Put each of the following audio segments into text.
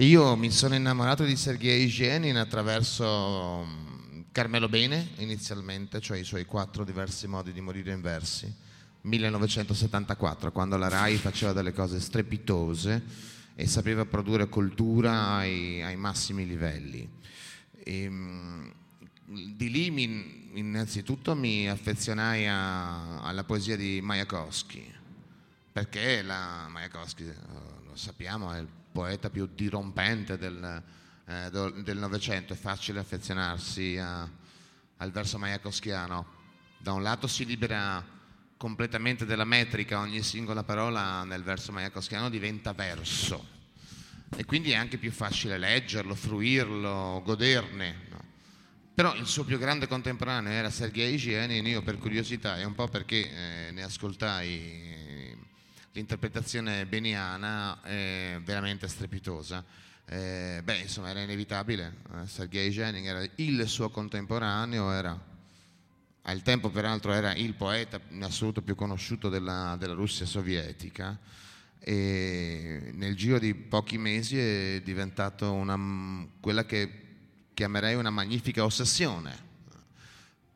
Io mi sono innamorato di Sergei Jenin attraverso mm, Carmelo Bene inizialmente, cioè i suoi quattro diversi modi di morire in versi, 1974, quando la RAI faceva delle cose strepitose e sapeva produrre cultura ai, ai massimi livelli. E, mm, di lì mi, innanzitutto mi affezionai a, alla poesia di Mayakovsky, perché la, Mayakovsky, eh, lo sappiamo, è il poeta più dirompente del, eh, del Novecento, è facile affezionarsi a, al verso mayakovskiano. Da un lato si libera completamente della metrica, ogni singola parola nel verso mayakovskiano diventa verso e quindi è anche più facile leggerlo, fruirlo, goderne. No? Però il suo più grande contemporaneo era Sergei Gienin, io per curiosità e un po' perché eh, ne ascoltai l'interpretazione beniana, è veramente strepitosa. Eh, beh, insomma, era inevitabile. Eh, Sergei Gienin era il suo contemporaneo, era al tempo peraltro era il poeta in assoluto più conosciuto della, della Russia sovietica e nel giro di pochi mesi è diventato una, quella che chiamerei una magnifica ossessione,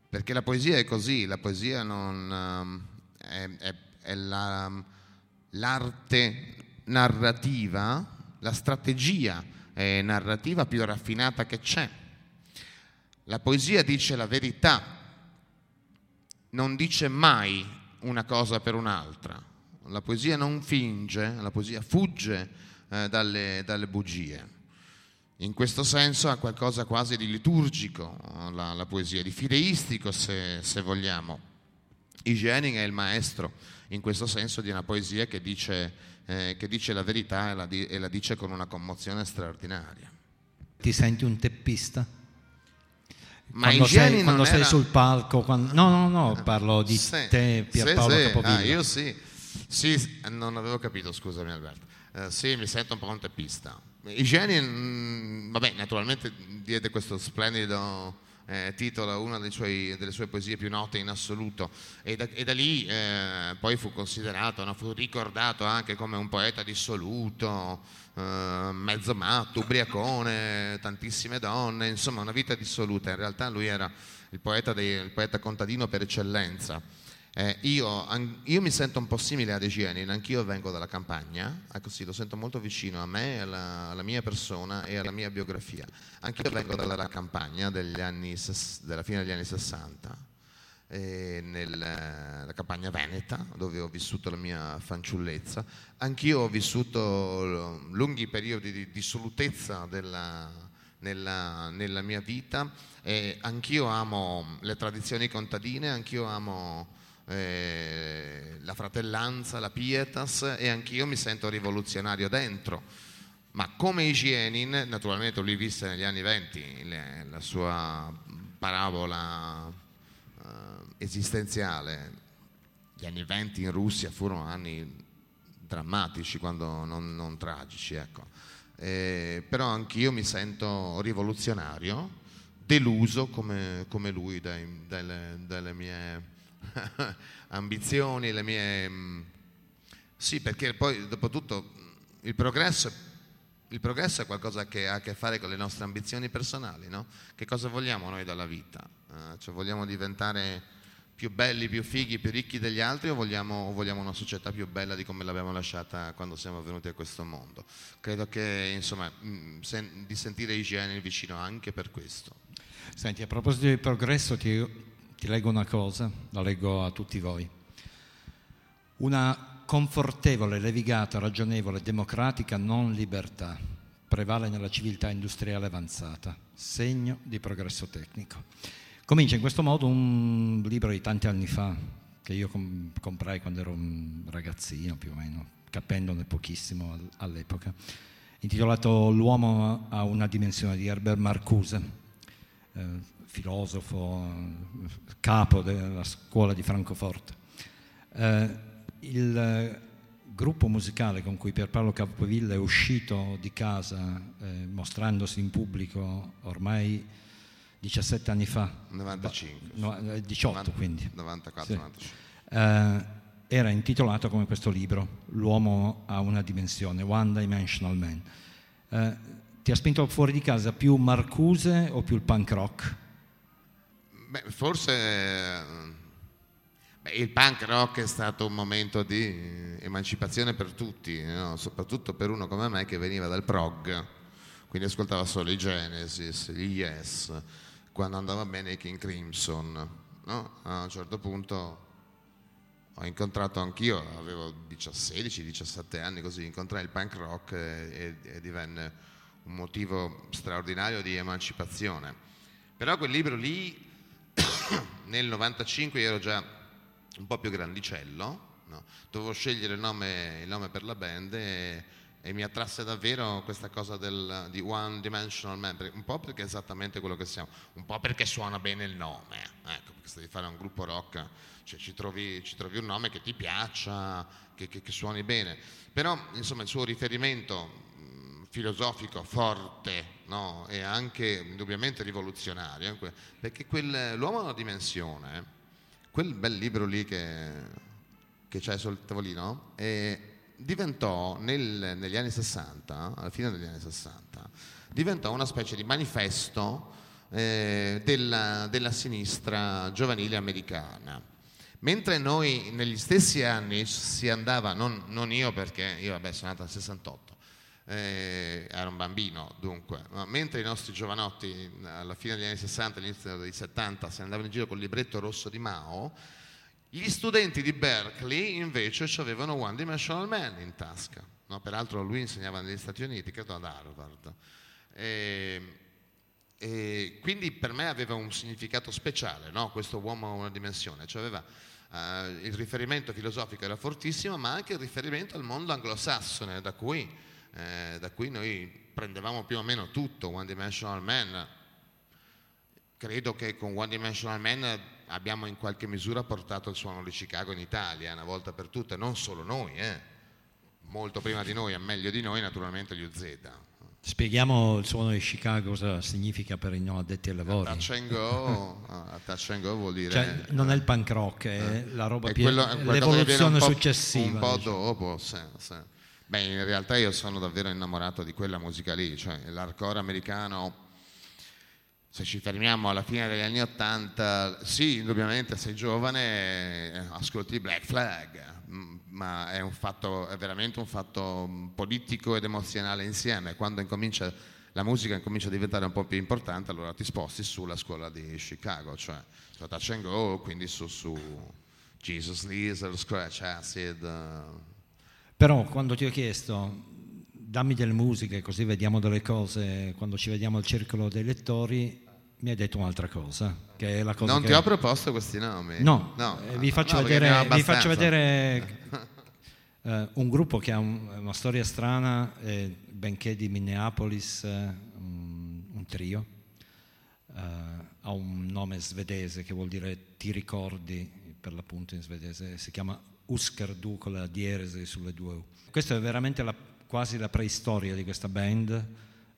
perché la poesia è così, la poesia non, um, è, è, è la, l'arte narrativa, la strategia narrativa più raffinata che c'è. La poesia dice la verità, non dice mai una cosa per un'altra la poesia non finge, la poesia fugge eh, dalle, dalle, bugie. In questo senso ha qualcosa quasi di liturgico la, la poesia, di fideistico se, se vogliamo. Igening è il maestro in questo senso di una poesia che dice, eh, che dice la verità e la, e la dice con una commozione straordinaria. Ti senti un teppista? Ma quando, sei, quando sei, sul palco, quando... no, no, no, parlo di sì, te, Pierpaolo sì. Ah, io sì, sì, non avevo capito, scusami Alberto. Uh, sì, mi sento un po' un teppista. Igieni, mm, vabbè, naturalmente diede questo splendido eh, titolo a una suoi, delle sue poesie più note in assoluto e da, e da lì eh, poi fu considerato, no? fu ricordato anche come un poeta dissoluto, eh, mezzo matto, ubriacone, tantissime donne, insomma una vita dissoluta. In realtà lui era il poeta, dei, il poeta contadino per eccellenza. Eh, io, io, mi sento un po' simile ad Egenin, anch'io vengo dalla campagna, ecco sì, lo sento molto vicino a me, alla, alla mia persona e alla mia biografia. Anch'io vengo dalla campagna anni, della fine degli anni 60, eh, nella campagna veneta, dove ho vissuto la mia fanciullezza. Anch'io ho vissuto lunghi periodi di dissolutezza della, nella, nella mia vita e anch'io amo le tradizioni contadine, anch'io amo eh, la fratellanza, la pietas e anch'io mi sento rivoluzionario dentro. Ma come Igienin, naturalmente lui visse negli anni venti la sua parabola eh, esistenziale. Gli anni venti in Russia furono anni drammatici, quando non, non tragici, ecco. Eh, però anch'io mi sento rivoluzionario, deluso come, come lui dai, dalle, dalle mie ambizioni, le mie... Mm, sì, perché poi dopo tutto il progresso, il progresso, è qualcosa che ha a che fare con le nostre ambizioni personali, no? Che cosa vogliamo noi dalla vita? Eh, cioè vogliamo diventare più belli, più fighi, più ricchi degli altri o vogliamo, o vogliamo, una società più bella di come l'abbiamo lasciata quando siamo venuti a questo mondo? Credo che insomma mm, sen, di sentire igiene vicino anche per questo. Senti, a proposito di progresso ti ti leggo una cosa, la leggo a tutti voi. Una confortevole, levigata, ragionevole, democratica non libertà prevale nella civiltà industriale avanzata, segno di progresso tecnico. Comincia in questo modo un libro di tanti anni fa, che io comprai quando ero un ragazzino più o meno, capendone pochissimo all'epoca, intitolato L'uomo ha una dimensione di Herbert Marcuse. Eh, filosofo, capo della scuola di Francoforte. Eh, il gruppo musicale con cui Pierpaolo Capovilla è uscito di casa eh, mostrandosi in pubblico ormai 17 anni fa. 95 no, 18 90, quindi. 94 sì. 95 eh, era intitolato come questo libro L'uomo ha una dimensione One Dimensional Man. Eh, ti ha spinto fuori di casa più Marcuse o più il punk rock? Beh, forse beh, il punk rock è stato un momento di emancipazione per tutti, no? soprattutto per uno come me che veniva dal prog, quindi ascoltava solo i Genesis, gli Yes, quando andava bene i King Crimson. No? A un certo punto ho incontrato anch'io, avevo 16-17 anni così, incontrai il punk rock e, e, e, divenne un motivo straordinario di emancipazione. Però quel libro lì, nel 95 ero già un po' più grandicello, no? dovevo scegliere il nome, il nome, per la band e, e mi attrasse davvero questa cosa del, di One Dimensional Man, un po' perché è esattamente quello che siamo, un po' perché suona bene il nome, ecco, perché se devi fare un gruppo rock cioè, ci, trovi, ci, trovi, un nome che ti piaccia, che, che, che suoni bene, però insomma il suo riferimento filosofico forte no? e anche indubbiamente rivoluzionario, eh, perché quel, l'uomo ha una dimensione, quel bel libro lì che, che c'è sul tavolino, eh, diventò nel, negli anni 60, alla fine degli anni 60, diventò una specie di manifesto eh, della, della sinistra giovanile americana. Mentre noi negli stessi anni si andava, non, non io perché io vabbè, sono nato nel 68, eh, ero un bambino dunque, ma mentre i nostri giovanotti alla fine degli anni 60, all'inizio degli 70 si andavano in giro col libretto rosso di Mao, gli studenti di Berkeley invece avevano One Dimensional Man in tasca. No? Peraltro lui insegnava negli Stati Uniti, credo ad Harvard. E, e quindi per me aveva un significato speciale, no? questo uomo a una dimensione, cioè aveva, uh, il riferimento filosofico era fortissimo, ma anche il riferimento al mondo anglosassone, da cui, eh, da cui noi prendevamo più o meno tutto, One Dimensional Man. Credo che con One Dimensional Man abbiamo in qualche misura portato il suono di Chicago in Italia, una volta per tutte, non solo noi, eh. molto prima di noi e meglio di noi naturalmente gli UZ. Spieghiamo il suono di Chicago cosa significa per i non addetti ai lavori. Touch and go, touch and go vuol dire... Cioè, non è il punk rock, è eh, la roba più... l'evoluzione successiva. Un po' diciamo. dopo, sì, sì. Beh, in realtà io sono davvero innamorato di quella musica lì, cioè l'hardcore americano se ci fermiamo alla fine degli anni Ottanta, sì, indubbiamente sei giovane, ascolti Black Flag, mm, ma è, fatto, è veramente un fatto politico ed emozionale insieme. Quando incomincia, la musica incomincia a diventare un po' più importante, allora ti sposti sulla scuola di Chicago, cioè su Touch and Go, quindi su, su Jesus Lizard, Scratch Acid. Uh. Però quando ti ho chiesto dammi delle musiche così vediamo delle cose quando ci vediamo al circolo dei lettori mi hai detto un'altra cosa, che è la cosa Non che... ti ho proposto questi nomi. No, no eh, vi faccio no, vedere, vi faccio vedere eh, un gruppo che ha un, una storia strana, eh, benché di Minneapolis, un, un, trio, eh, ha un nome svedese che vuol dire ti ricordi, per l'appunto in svedese, si chiama Uskardu con la dieresi sulle due U. Questa è veramente la, quasi la preistoria di questa band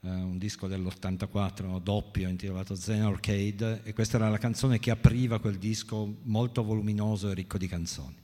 eh, un disco dell'84 doppio intitolato Zen Arcade e questa era la canzone che apriva quel disco molto voluminoso e ricco di canzoni.